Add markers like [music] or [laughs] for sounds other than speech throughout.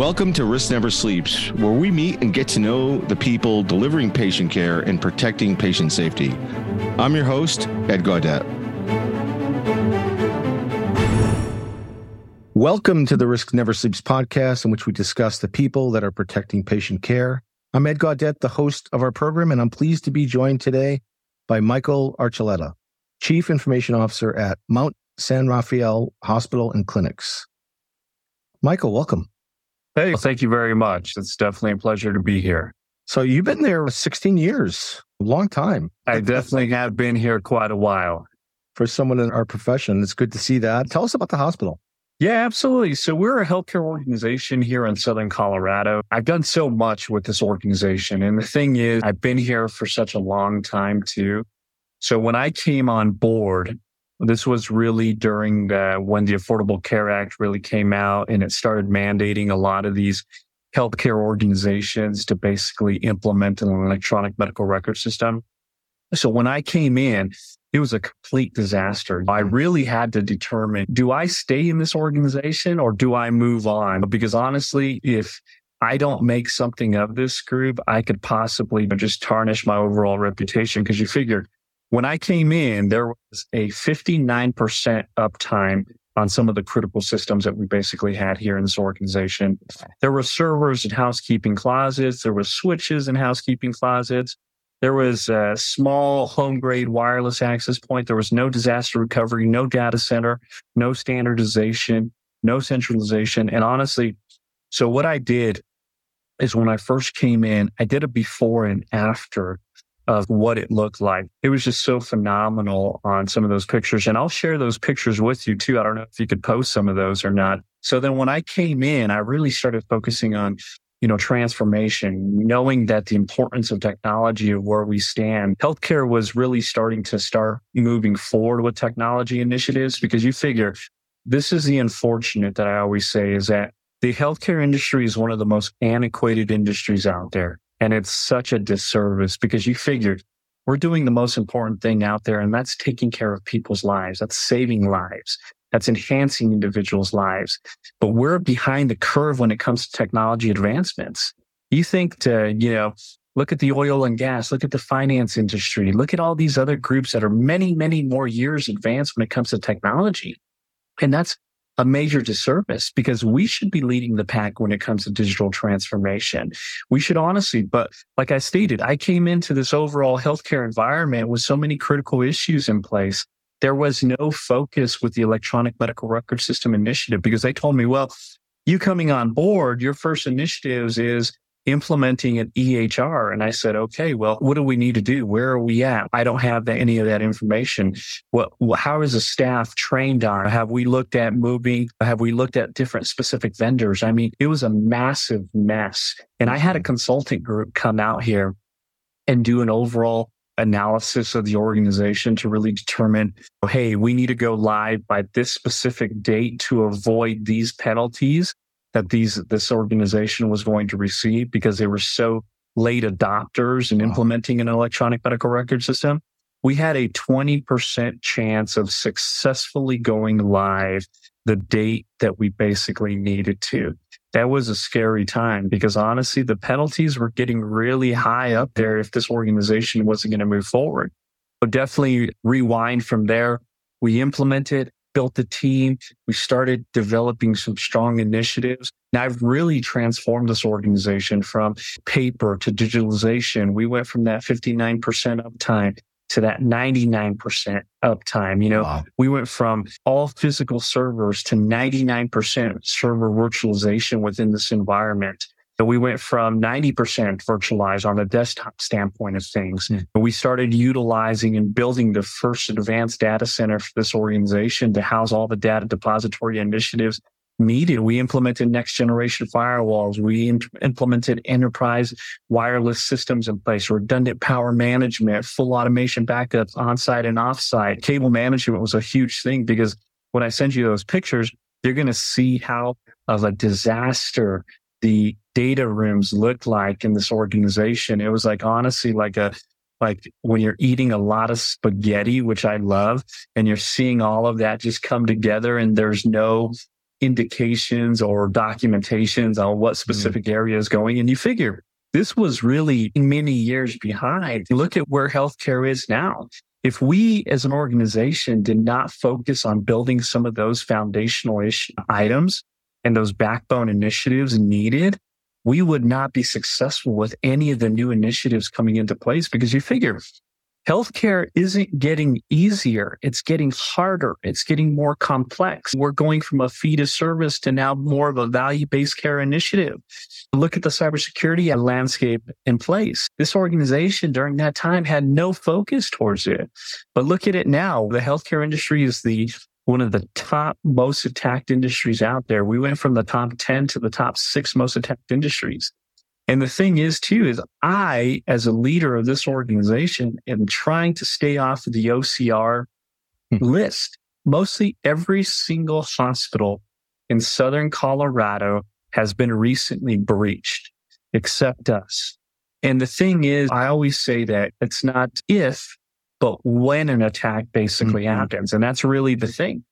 Welcome to Risk Never Sleeps, where we meet and get to know the people delivering patient care and protecting patient safety. I'm your host, Ed Gaudet. Welcome to the Risk Never Sleeps podcast, in which we discuss the people that are protecting patient care. I'm Ed Gaudet, the host of our program, and I'm pleased to be joined today by Michael Archuleta, Chief Information Officer at Mount San Rafael Hospital and Clinics. Michael, welcome. Hey, well, thank you very much. It's definitely a pleasure to be here. So you've been there 16 years, a long time. I definitely have been here quite a while. For someone in our profession, it's good to see that. Tell us about the hospital. Yeah, absolutely. So we're a healthcare organization here in Southern Colorado. I've done so much with this organization. And the thing is, I've been here for such a long time too. So when I came on board, this was really during the, when the Affordable Care Act really came out and it started mandating a lot of these healthcare organizations to basically implement an electronic medical record system. So when I came in, it was a complete disaster. I mm-hmm. really had to determine, do I stay in this organization or do I move on? Because honestly, if I don't make something of this group, I could possibly just tarnish my overall reputation because you figure when I came in, there was a 59% uptime on some of the critical systems that we basically had here in this organization. There were servers and housekeeping closets. There were switches and housekeeping closets. There was a small home grade wireless access point. There was no disaster recovery, no data center, no standardization, no centralization. And honestly, so what I did is when I first came in, I did a before and after of what it looked like. It was just so phenomenal on some of those pictures. And I'll share those pictures with you too. I don't know if you could post some of those or not. So then when I came in, I really started focusing on, you know, transformation, knowing that the importance of technology of where we stand. Healthcare was really starting to start moving forward with technology initiatives because you figure this is the unfortunate that I always say is that the healthcare industry is one of the most antiquated industries out there. And it's such a disservice because you figured we're doing the most important thing out there, and that's taking care of people's lives. That's saving lives. That's enhancing individuals' lives. But we're behind the curve when it comes to technology advancements. You think to, you know, look at the oil and gas, look at the finance industry, look at all these other groups that are many, many more years advanced when it comes to technology. And that's a major disservice because we should be leading the pack when it comes to digital transformation. We should honestly, but like I stated, I came into this overall healthcare environment with so many critical issues in place. There was no focus with the electronic medical record system initiative because they told me, well, you coming on board, your first initiatives is implementing an EHR. And I said, okay, well, what do we need to do? Where are we at? I don't have any of that information. What, how is the staff trained on? Have we looked at moving? Have we looked at different specific vendors? I mean, it was a massive mess. And I had a mm-hmm. consulting group come out here and do an overall analysis of the organization to really determine, hey, we need to go live by this specific date to avoid these penalties that these this organization was going to receive because they were so late adopters in implementing an electronic medical record system. We had a 20% chance of successfully going live the date that we basically needed to. That was a scary time because honestly, the penalties were getting really high up there if this organization wasn't going to move forward. But definitely rewind from there. We implemented built the team. We started developing some strong initiatives. Now I've really transformed this organization from paper to digitalization. We went from that 59% uptime to that 99% uptime. You know, wow. we went from all physical servers to 99% server virtualization within this environment we went from 90% virtualized on the desktop standpoint of things. Mm. We started utilizing and building the first advanced data center for this organization to house all the data depository initiatives needed. We implemented next generation firewalls. We in- implemented enterprise wireless systems in place, redundant power management, full automation backups on site and off site. Cable management was a huge thing because when I send you those pictures, you're going to see how of a disaster the data rooms looked like in this organization. It was like honestly like a like when you're eating a lot of spaghetti, which I love, and you're seeing all of that just come together and there's no indications or documentations on what mm-hmm. specific mm-hmm. area is going. And you figure this was really many years behind. Look at where healthcare is now. If we as an organization did not focus on building some of those foundational ish items and those backbone initiatives needed, we would not be successful with any of the new initiatives coming into place because you figure healthcare isn't getting easier. It's getting harder. It's getting more complex. We're going from a fee to service to now more of a value based care initiative. Look at the cybersecurity landscape in place. This organization during that time had no focus towards it. But look at it now. The healthcare industry is the one of the top most attacked industries out there. We went from the top 10 to the top six most attacked industries. And the thing is, too, is I, as a leader of this organization, am trying to stay off of the OCR hmm. list. Mostly every single hospital in Southern Colorado has been recently breached, except us. And the thing is, I always say that it's not if, but when an attack basically mm-hmm. happens. And that's really the thing.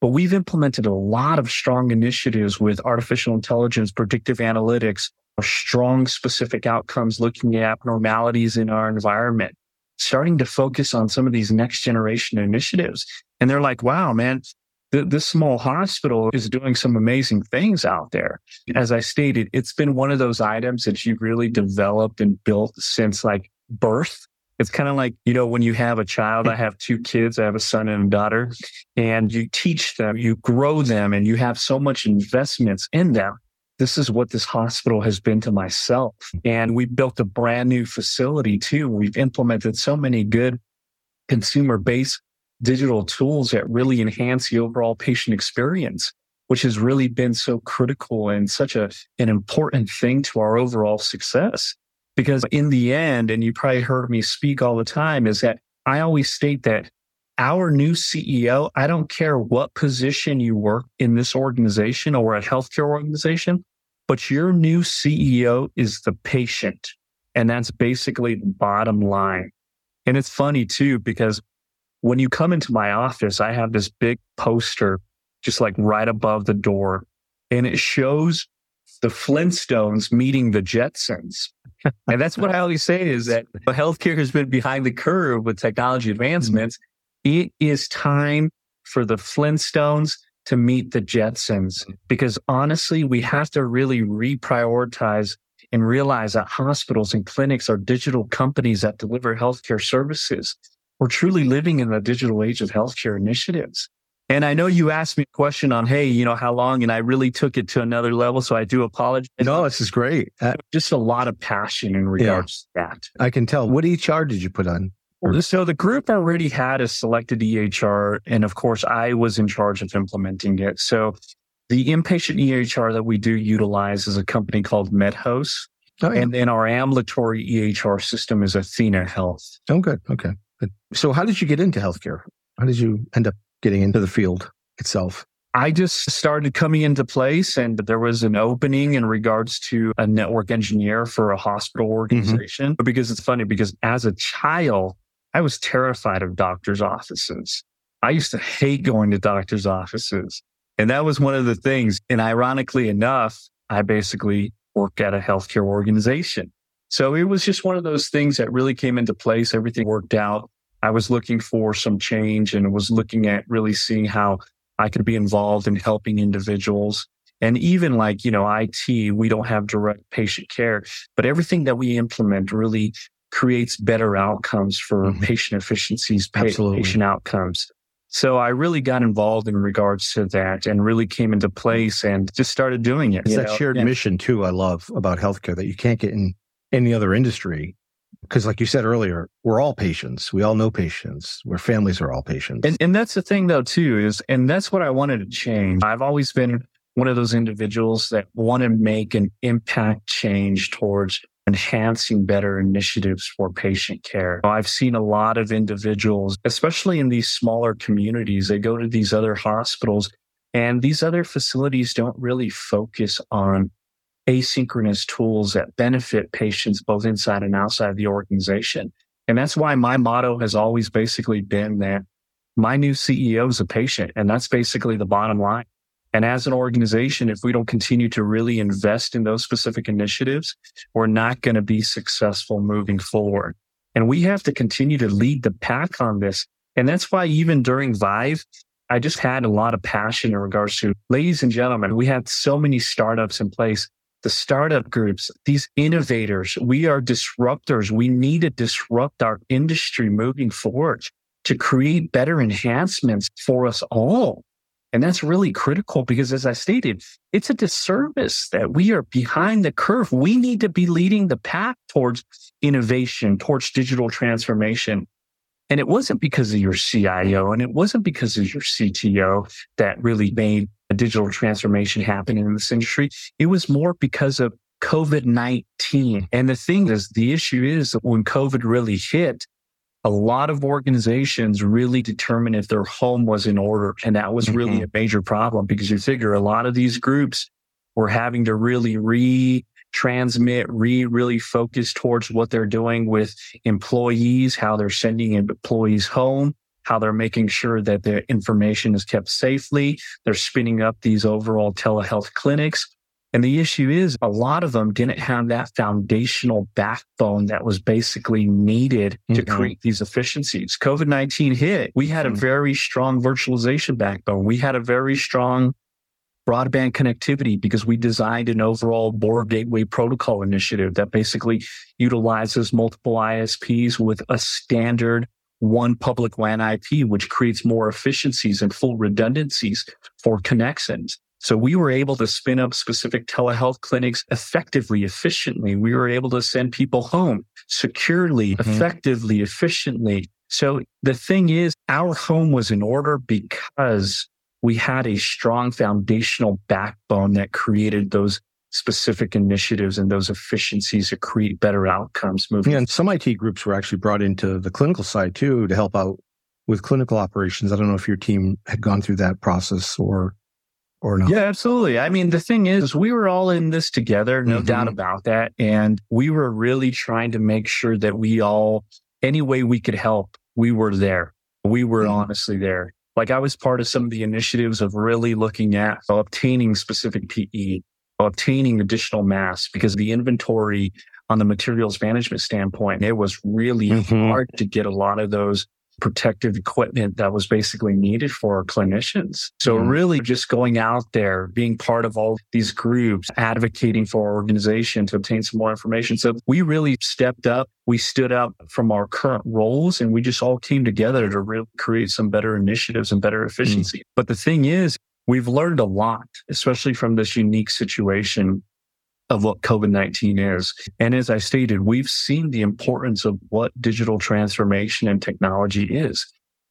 But we've implemented a lot of strong initiatives with artificial intelligence, predictive analytics, strong specific outcomes looking at abnormalities in our environment, starting to focus on some of these next generation initiatives. And they're like, wow, man, th- this small hospital is doing some amazing things out there. As I stated, it's been one of those items that you've really developed and built since like birth. It's kind of like, you know, when you have a child, I have two kids, I have a son and a daughter, and you teach them, you grow them, and you have so much investments in them this is what this hospital has been to myself. And we built a brand new facility too. We've implemented so many good consumer based digital tools that really enhance the overall patient experience, which has really been so critical and such a, an important thing to our overall success. Because in the end, and you probably heard me speak all the time, is that I always state that our new CEO, I don't care what position you work in this organization or a healthcare organization, but your new CEO is the patient. And that's basically the bottom line. And it's funny too, because when you come into my office, I have this big poster just like right above the door and it shows the Flintstones meeting the Jetsons. and that's what I always say is that healthcare has been behind the curve with technology advancements. Mm-hmm. It is time for the Flintstones to meet the Jetsons mm-hmm. because honestly, we have to really reprioritize and realize that hospitals and clinics are digital companies that deliver healthcare services. We're truly living in the digital age of healthcare initiatives. And I know you asked me a question on, hey, you know, how long? And I really took it to another level. So I do apologize. No, this is great. Uh, Just a lot of passion in regards yeah, to that. I can tell. What EHR did you put on? So the group already had a selected EHR. And of course, I was in charge of implementing it. So the inpatient EHR that we do utilize is a company called MedHost. Oh, yeah. And then our ambulatory EHR system is Athena Health. Oh, good. Okay. Good. So how did you get into healthcare? How did you end up getting into the field itself? I just started coming into place and there was an opening in regards to a network engineer for a hospital mm-hmm. organization. Mm-hmm. Because it's funny because as a child, I was terrified of doctors' offices. I used to hate going to doctors' offices. And that was one of the things. And ironically enough, I basically worked at a healthcare organization. So it was just one of those things that really came into place. Everything worked out. I was looking for some change and was looking at really seeing how I could be involved in helping individuals. And even like, you know, IT, we don't have direct patient care, but everything that we implement really creates better outcomes for mm-hmm. patient efficiencies, pa- patient outcomes. So I really got involved in regards to that and really came into place and just started doing it. It's that know? shared yeah. mission too. I love about healthcare that you can't get in any other industry. Because like you said earlier, we're all patients. We all know patients. Where families are all patients. And, and that's the thing though too is, and that's what I wanted to change. I've always been one of those individuals that want to make an impact change towards enhancing better initiatives for patient care. I've seen a lot of individuals, especially in these smaller communities, they go to these other hospitals and these other facilities don't really focus on asynchronous tools that benefit patients both inside and outside the organization. And that's why my motto has always basically been that my new CEO is a patient. And that's basically the bottom line. And as an organization, if we don't continue to really invest in those specific initiatives, we're not going to be successful moving forward. And we have to continue to lead the pack on this. And that's why even during Vive, I just had a lot of passion in regards to ladies and gentlemen, we had so many startups in place. The startup groups, these innovators, we are disruptors. We need to disrupt our industry moving forward to create better enhancements for us all. And that's really critical because as I stated, it's a disservice that we are behind the curve. We need to be leading the path towards innovation, towards digital transformation. And it wasn't because of your CIO and it wasn't because of your CTO that really made a digital transformation happening in this industry. It was more because of COVID 19. And the thing is, the issue is that when COVID really hit, a lot of organizations really determine if their home was in order. And that was really mm-hmm. a major problem because you figure a lot of these groups were having to really re transmit, re really focus towards what they're doing with employees, how they're sending employees home, how they're making sure that the information is kept safely. They're spinning up these overall telehealth clinics. And the issue is a lot of them didn't have that foundational backbone that was basically needed to mm-hmm. create these efficiencies. COVID 19 hit. We had a mm-hmm. very strong virtualization backbone. We had a very strong broadband connectivity because we designed an overall border gateway protocol initiative that basically utilizes multiple ISPs with a standard one public WAN IP, which creates more efficiencies and full redundancies for connections. So we were able to spin up specific telehealth clinics effectively, efficiently. We were able to send people home securely, mm-hmm. effectively, efficiently. So the thing is, our home was in order because we had a strong foundational backbone that created those specific initiatives and those efficiencies to create better outcomes moving. Yeah, and some IT groups were actually brought into the clinical side too to help out with clinical operations. I don't know if your team had gone through that process or or not. Yeah, absolutely. I mean, the thing is, we were all in this together, no mm-hmm. doubt about that. And we were really trying to make sure that we all, any way we could help, we were there. We were mm-hmm. honestly there. Like I was part of some of the initiatives of really looking at obtaining specific PE, obtaining additional mass because the inventory on the materials management standpoint, it was really mm-hmm. hard to get a lot of those protective equipment that was basically needed for our clinicians. So mm-hmm. really just going out there, being part of all these groups, advocating for our organization to obtain some more information. So we really stepped up. We stood up from our current roles and we just all came together to really create some better initiatives and better efficiency. Mm-hmm. But the thing is, we've learned a lot, especially from this unique situation of what COVID 19 is. And as I stated, we've seen the importance of what digital transformation and technology is.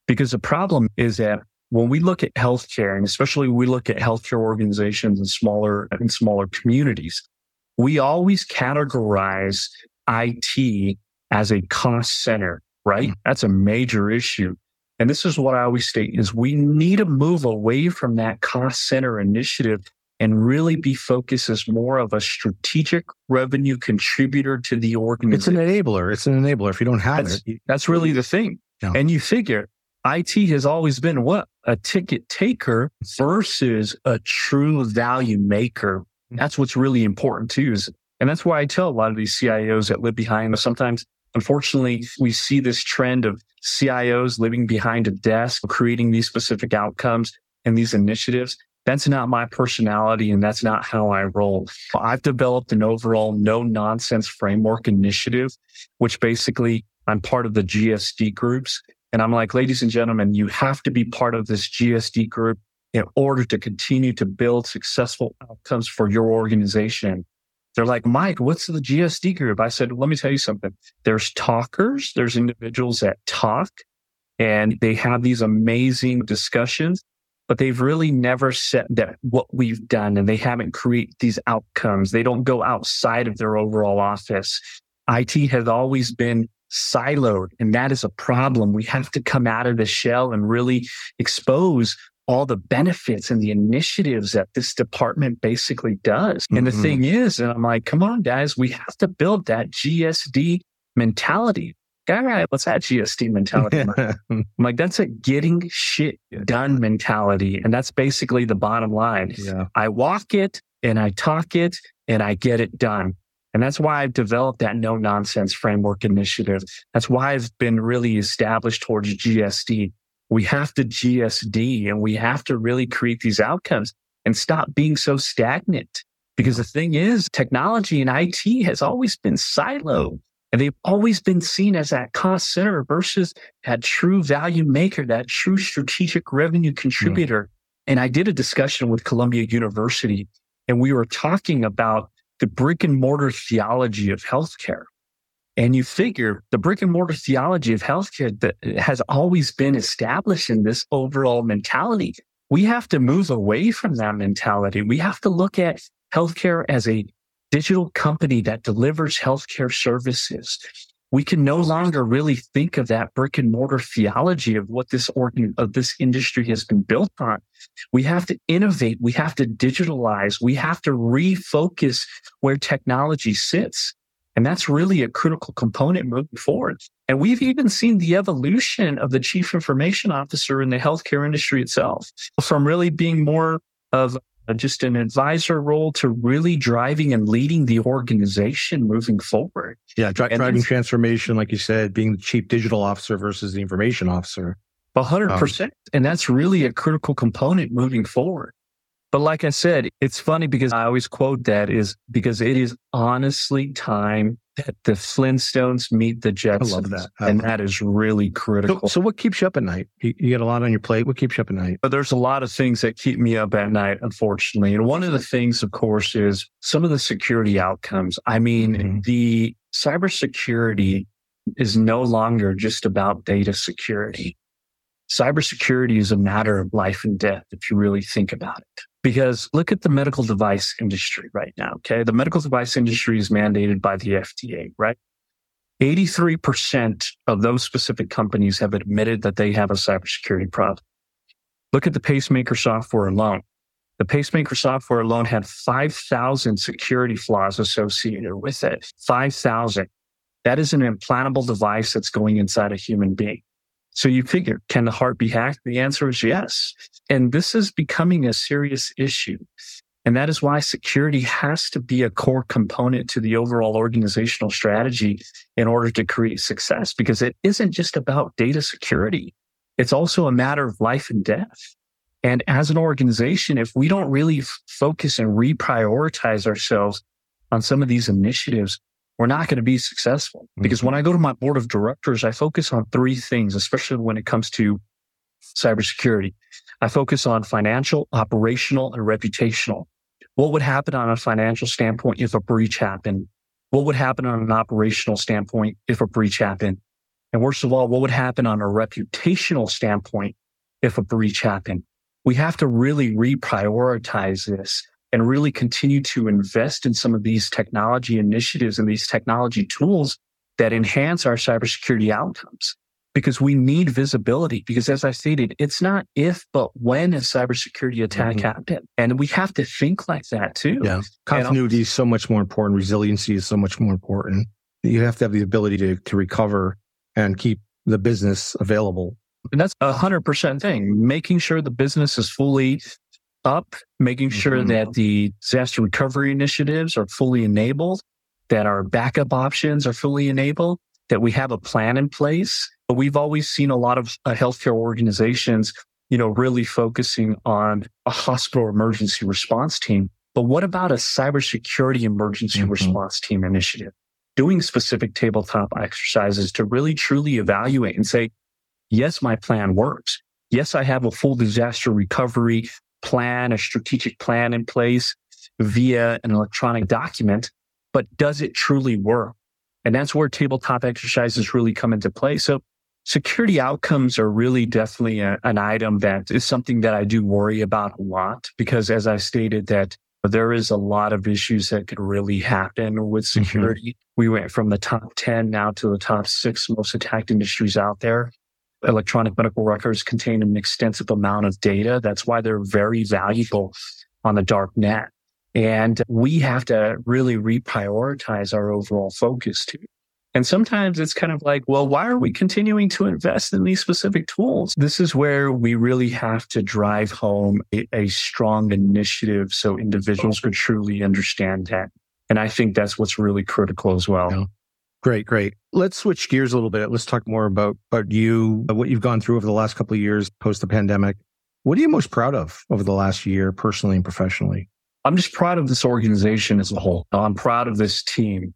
Because the problem is that when we look at healthcare, and especially we look at healthcare organizations and smaller and smaller communities, we always categorize IT as a cost center, right? Mm-hmm. That's a major issue. And this is what I always state is we need to move away from that cost center initiative and really be focused as more of a strategic revenue contributor to the organization. It's an enabler. It's an enabler. If you don't have that's, it, that's really the thing. Yeah. And you figure IT has always been what? A ticket taker versus a true value maker. Mm-hmm. That's what's really important too. Is, and that's why I tell a lot of these CIOs that live behind sometimes Unfortunately, we see this trend of CIOs living behind a desk, creating these specific outcomes and these initiatives. That's not my personality and that's not how I roll. I've developed an overall no nonsense framework initiative, which basically I'm part of the GSD groups. And I'm like, ladies and gentlemen, you have to be part of this GSD group in order to continue to build successful outcomes for your organization. They're like, Mike, what's the GSD group? I said, let me tell you something. There's talkers. There's individuals that talk and they have these amazing discussions but they've really never said that what we've done and they haven't created these outcomes. They don't go outside of their overall office. IT has always been siloed and that is a problem. We have to come out of the shell and really expose all the benefits and the initiatives that this department basically does. Mm-hmm. And the mm-hmm. thing is, and I'm like, come on, guys, we have to build that GSD mentality. all right, what's that GSD mentality? [laughs] I'm like, that's a getting shit done mentality. And that's basically the bottom line. yeah. I walk it and I talk it and I get it done. And that's why I've developed that no nonsense framework initiative. That's why I've been really established towards GSD. We have to GSD and we have to really create these outcomes and stop being so stagnant. Because the thing is, technology and IT has always been siloed and they've always been seen as that cost center versus that true value maker, that true strategic revenue hmm. contributor. And I did a discussion with Columbia University and we were talking about the brick and mortar theology of healthcare. And you figure the brick and mortar theology of healthcare that uh, has always been established in this overall mentality. We have to move away from that mentality. We have to look at healthcare as a digital company that delivers healthcare services. We can no longer really think of that brick and mortar theology of what this organ of this industry has been built on. We have to innovate. We have to digitalize. We have to refocus where technology sits. And that's really a critical component moving forward. And we've even seen the evolution of the chief information officer in the healthcare industry itself from really being more of just an advisor role to really driving and leading the organization moving forward. Yeah. Dri- driving transformation, like you said, being the chief digital officer versus the information officer. A hundred percent. And that's really a critical component moving forward. But like I said, it's funny because I always quote that is because it is honestly time that the Flintstones meet the Jetsons. love that. I and love that is really critical. so what keeps you up at night? You, you get a lot on your plate. What keeps you up at night? But there's a lot of things that keep me up at night, unfortunately. And one of the things, of course, is some of the security outcomes. I mean, Mhm. the cybersecurity is no longer just about data security. Cybersecurity is a matter of life and death, if you really think about it. Because look at the medical device industry right now. Okay. The medical device industry is mandated by the FDA, right? 83% of those specific companies have admitted that they have a cybersecurity problem. Look at the pacemaker software alone. The pacemaker software alone had 5,000 security flaws associated with it. 5,000. That is an implantable device that's going inside a human being. So you figure, can the heart be hacked? The answer is yes. And this is becoming a serious issue. And that is why security has to be a core component to the overall organizational strategy in order to create success, because it isn't just about data security. It's also a matter of life and death. And as an organization, if we don't really f- focus and reprioritize ourselves on some of these initiatives, we're not going to be successful. Because mm-hmm. when I go to my board of directors, I focus on three things, especially when it comes to cybersecurity. I focus on financial, operational, and reputational. What would happen on a financial standpoint if a breach happened? What would happen on an operational standpoint if a breach happened? And worst of all, what would happen on a reputational standpoint if a breach happened? We have to really reprioritize this and really continue to invest in some of these technology initiatives and these technology tools that enhance our cybersecurity outcomes because we need visibility. Because as I stated, it's not if, but when a cybersecurity attack Mhm. happened. And we have to think like that too. Yeah. Continuity is so much more important. Resiliency is so much more important. You have to have the ability to, to recover and keep the business available. And that's a hundred percent thing. Making sure the business is fully up, making sure Mhm. that the disaster recovery initiatives are fully enabled, that our backup options are fully enabled, that we have a plan in place. But we've always seen a lot of uh, healthcare organizations, you know, really focusing on a hospital emergency response team. But what about a cybersecurity emergency Mhm. response team initiative? Doing specific tabletop exercises to really truly evaluate and say, yes, my plan works. Yes, I have a full disaster recovery plan, a strategic plan in place via an electronic document, but does it truly work? And that's where tabletop exercises really come into play. So security outcomes are really definitely a, an item that is something that I do worry about a lot because as I stated that there is a lot of issues that could really happen with Mhm. security. We went from the top 10 now to the top six most attacked industries out there. Electronic medical records contain an extensive amount of data. That's why they're very valuable on the dark net. And we have to really reprioritize our overall focus too. And sometimes it's kind of like, well, why are we continuing to invest in these specific tools? This is where we really have to drive home a, a strong initiative so individuals could truly understand that. And I think that's what's really critical as well. Great, great. Let's switch gears a little bit. Let's talk more about, about you, what you've gone through over the last couple of years post the pandemic. What are you most proud of over the last year, personally and professionally? I'm just proud of this organization as a whole. I'm proud of this team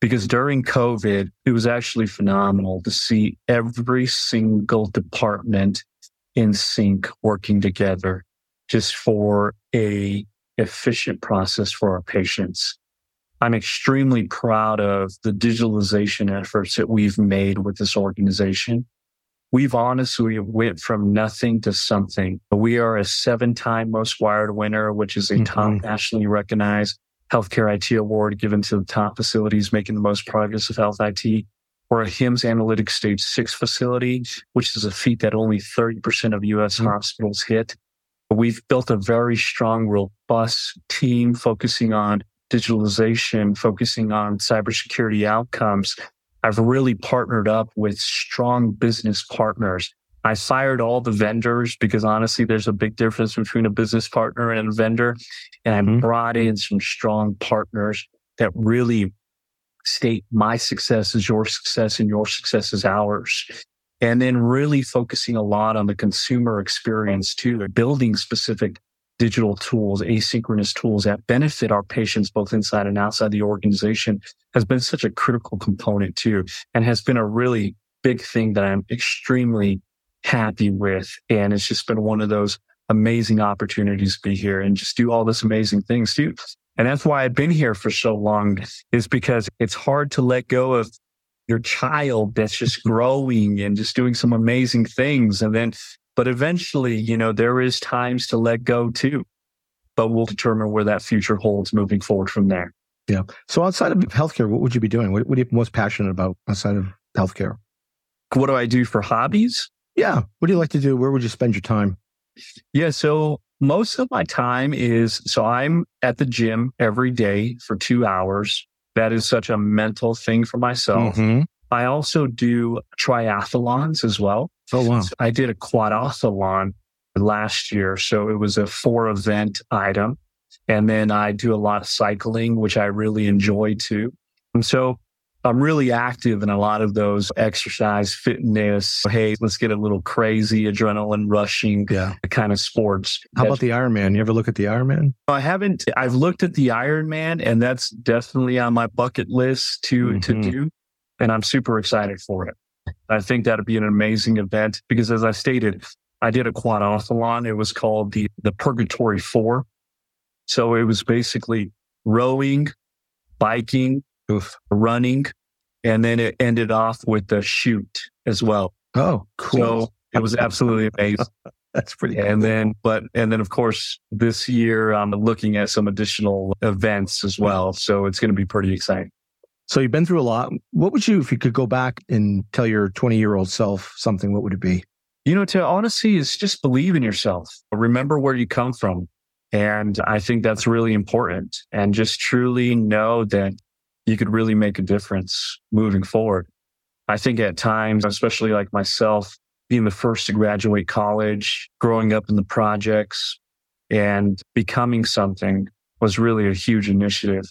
because during COVID, it was actually phenomenal to see every single department in sync working together just for a efficient process for our patients. I'm extremely proud of the digitalization efforts that we've made with this organization. We've honestly went from nothing to something. We are a seven time most wired winner, which is a mm-hmm. top nationally recognized healthcare IT award given to the top facilities making the most progress of health IT. We're a HIMSS Analytics Stage 6 facility, which is a feat that only 30% of US mm-hmm. hospitals hit. We've built a very strong, robust team focusing on digitalization, focusing on cybersecurity outcomes. I've really partnered up with strong business partners I fired all the vendors because honestly, there's a big difference between a business partner and a vendor. And I mm-hmm. brought in some strong partners that really state my success is your success and your success is ours. And then really focusing a lot on the consumer experience too, building specific digital tools, asynchronous tools that benefit our patients both inside and outside the organization has been such a critical component too, and has been a really big thing that I'm extremely happy with. And it's just been one of those amazing opportunities to be here and just do all this amazing things too. And that's why I've been here for so long is because it's hard to let go of your child that's just growing and just doing some amazing things. And then, but eventually, you know, there is times to let go too, but we'll determine where that future holds moving forward from there. Yeah. So outside of healthcare, what would you be doing? What, what are you most passionate about outside of healthcare? What do I do for hobbies? Yeah. What do you like to do? Where would you spend your time? Yeah. So most of my time is so I'm at the gym every day for two hours. That is such a mental thing for myself. Mm-hmm. I also do triathlons as well. Oh, wow. So I did a quadathlon last year. So it was a four event item. And then I do a lot of cycling, which I really enjoy too. And so I'm really active in a lot of those exercise, fitness. Hey, let's get a little crazy, adrenaline rushing yeah. kind of sports. How about the Ironman? You ever look at the Ironman? I haven't. I've looked at the Ironman, and that's definitely on my bucket list to mm-hmm. to do. And I'm super excited for it. I think that'd be an amazing event because, as I stated, I did a quadathlon. It was called the the Purgatory Four. So it was basically rowing, biking, Oof. running, and then it ended off with a shoot as well. Oh, cool. So it was absolutely amazing. [laughs] That's pretty cool. And then, but, and then of course, this year I'm looking at some additional events as well. So it's going to be pretty exciting. So you've been through a lot. What would you, if you could go back and tell your 20 year old self something, what would it be? You know, to honestly is just believe in yourself. Remember where you come from. And I think that's really important. And just truly know that you could really make a difference moving forward. I think at times, especially like myself, being the first to graduate college, growing up in the projects and becoming something was really a huge initiative.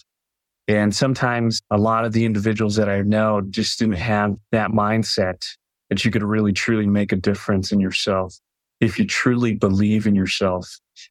And sometimes a lot of the individuals that I know just didn't have that mindset that you could really truly make a difference in yourself if you truly believe in yourself.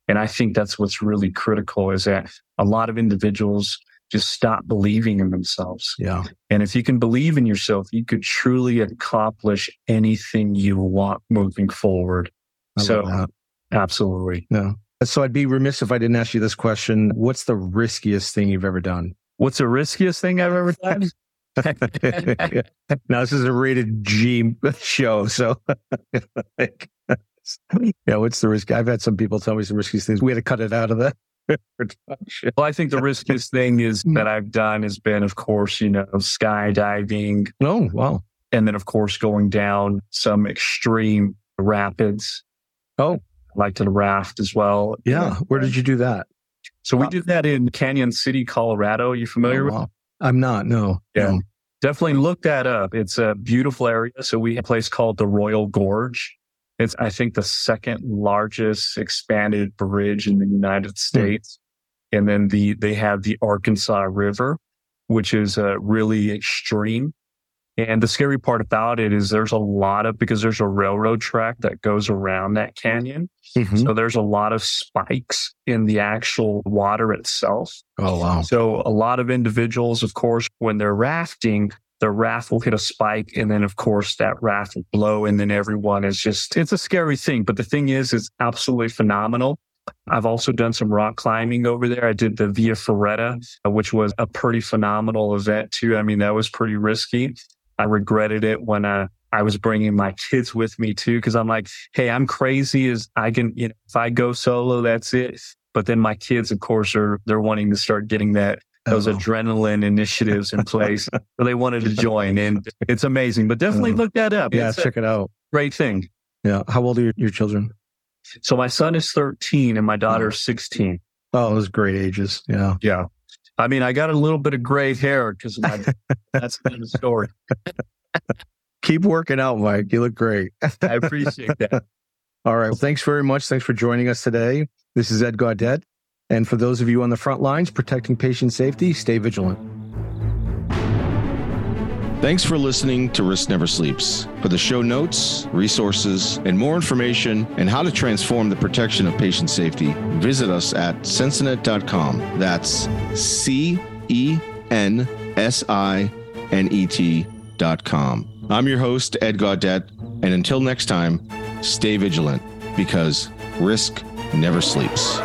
And I think that's what's really critical is that a lot of individuals just stop believing in themselves. Yeah. And if you can believe in yourself, you could truly accomplish anything you want moving forward. I so absolutely. Yeah. So I'd be remiss if I didn't ask you this question. What's the riskiest thing you've ever done? What's the riskiest thing I've ever done? [laughs] [laughs] now this is a rated G show, so [laughs] yeah. What's the risk? I've had some people tell me some risky things. We had to cut it out of the well, I think the riskiest thing is hmm. that I've done has been, of course, you know, skydiving. Oh, wow. And then, of course, going down some extreme rapids. Oh, I like to raft as well. Yeah. Where did you do that? So we did that in Cañon City, Colorado. Are you familiar oh, wow. with? I'm not. No. Yeah. No. definitely look that up. It's a beautiful area. So we have a place called the Royal Gorge. It's, I think, the second largest expanded bridge in the United hmm. States. Mm. And then the, they have the Arkansas River, which is a really extreme. And the scary part about it is there's a lot of, because there's a railroad track that goes around that canyon. Mm-hmm. So there's a lot of spikes in the actual water itself. Oh, wow. So a lot of individuals, of course, when they're rafting, the raft will hit a spike. And then, of course, that raft will blow. And then everyone is just, it's a scary thing. But the thing is, it's absolutely phenomenal. I've also done some rock climbing over there. I did the Via Ferrata, which was a pretty phenomenal event too. I mean, that was pretty risky. I regretted it when uh, I was bringing my kids with me too, because I'm like, hey, I'm crazy as I can, you know, if I go solo, that's it. But then my kids, of course, are they're wanting to start getting that those oh. adrenaline initiatives in place. [laughs] so they wanted to join, and it's amazing. But definitely uh-huh. look that up. Yeah, it's check it out. Great thing. Yeah. How old are your, your children? So my son is 13 and my daughter is 16. Oh, those great ages. Yeah. Yeah. I mean, I got a little bit of gray hair because [laughs] that's the story. Keep working out, Mike. You look great. I appreciate that. [laughs] All right. Well, thanks very much. Thanks for joining us today. This is Ed Gaudet. And for those of you on the front lines protecting patient safety, stay vigilant. Thanks for listening to Risk Never Sleeps. For the show notes, resources, and more information and how to transform the protection of patient safety, visit us at censinet.com. That's C E N S I N E T.com. I'm your host, Ed Gaudet, and until next time, stay vigilant because risk never sleeps.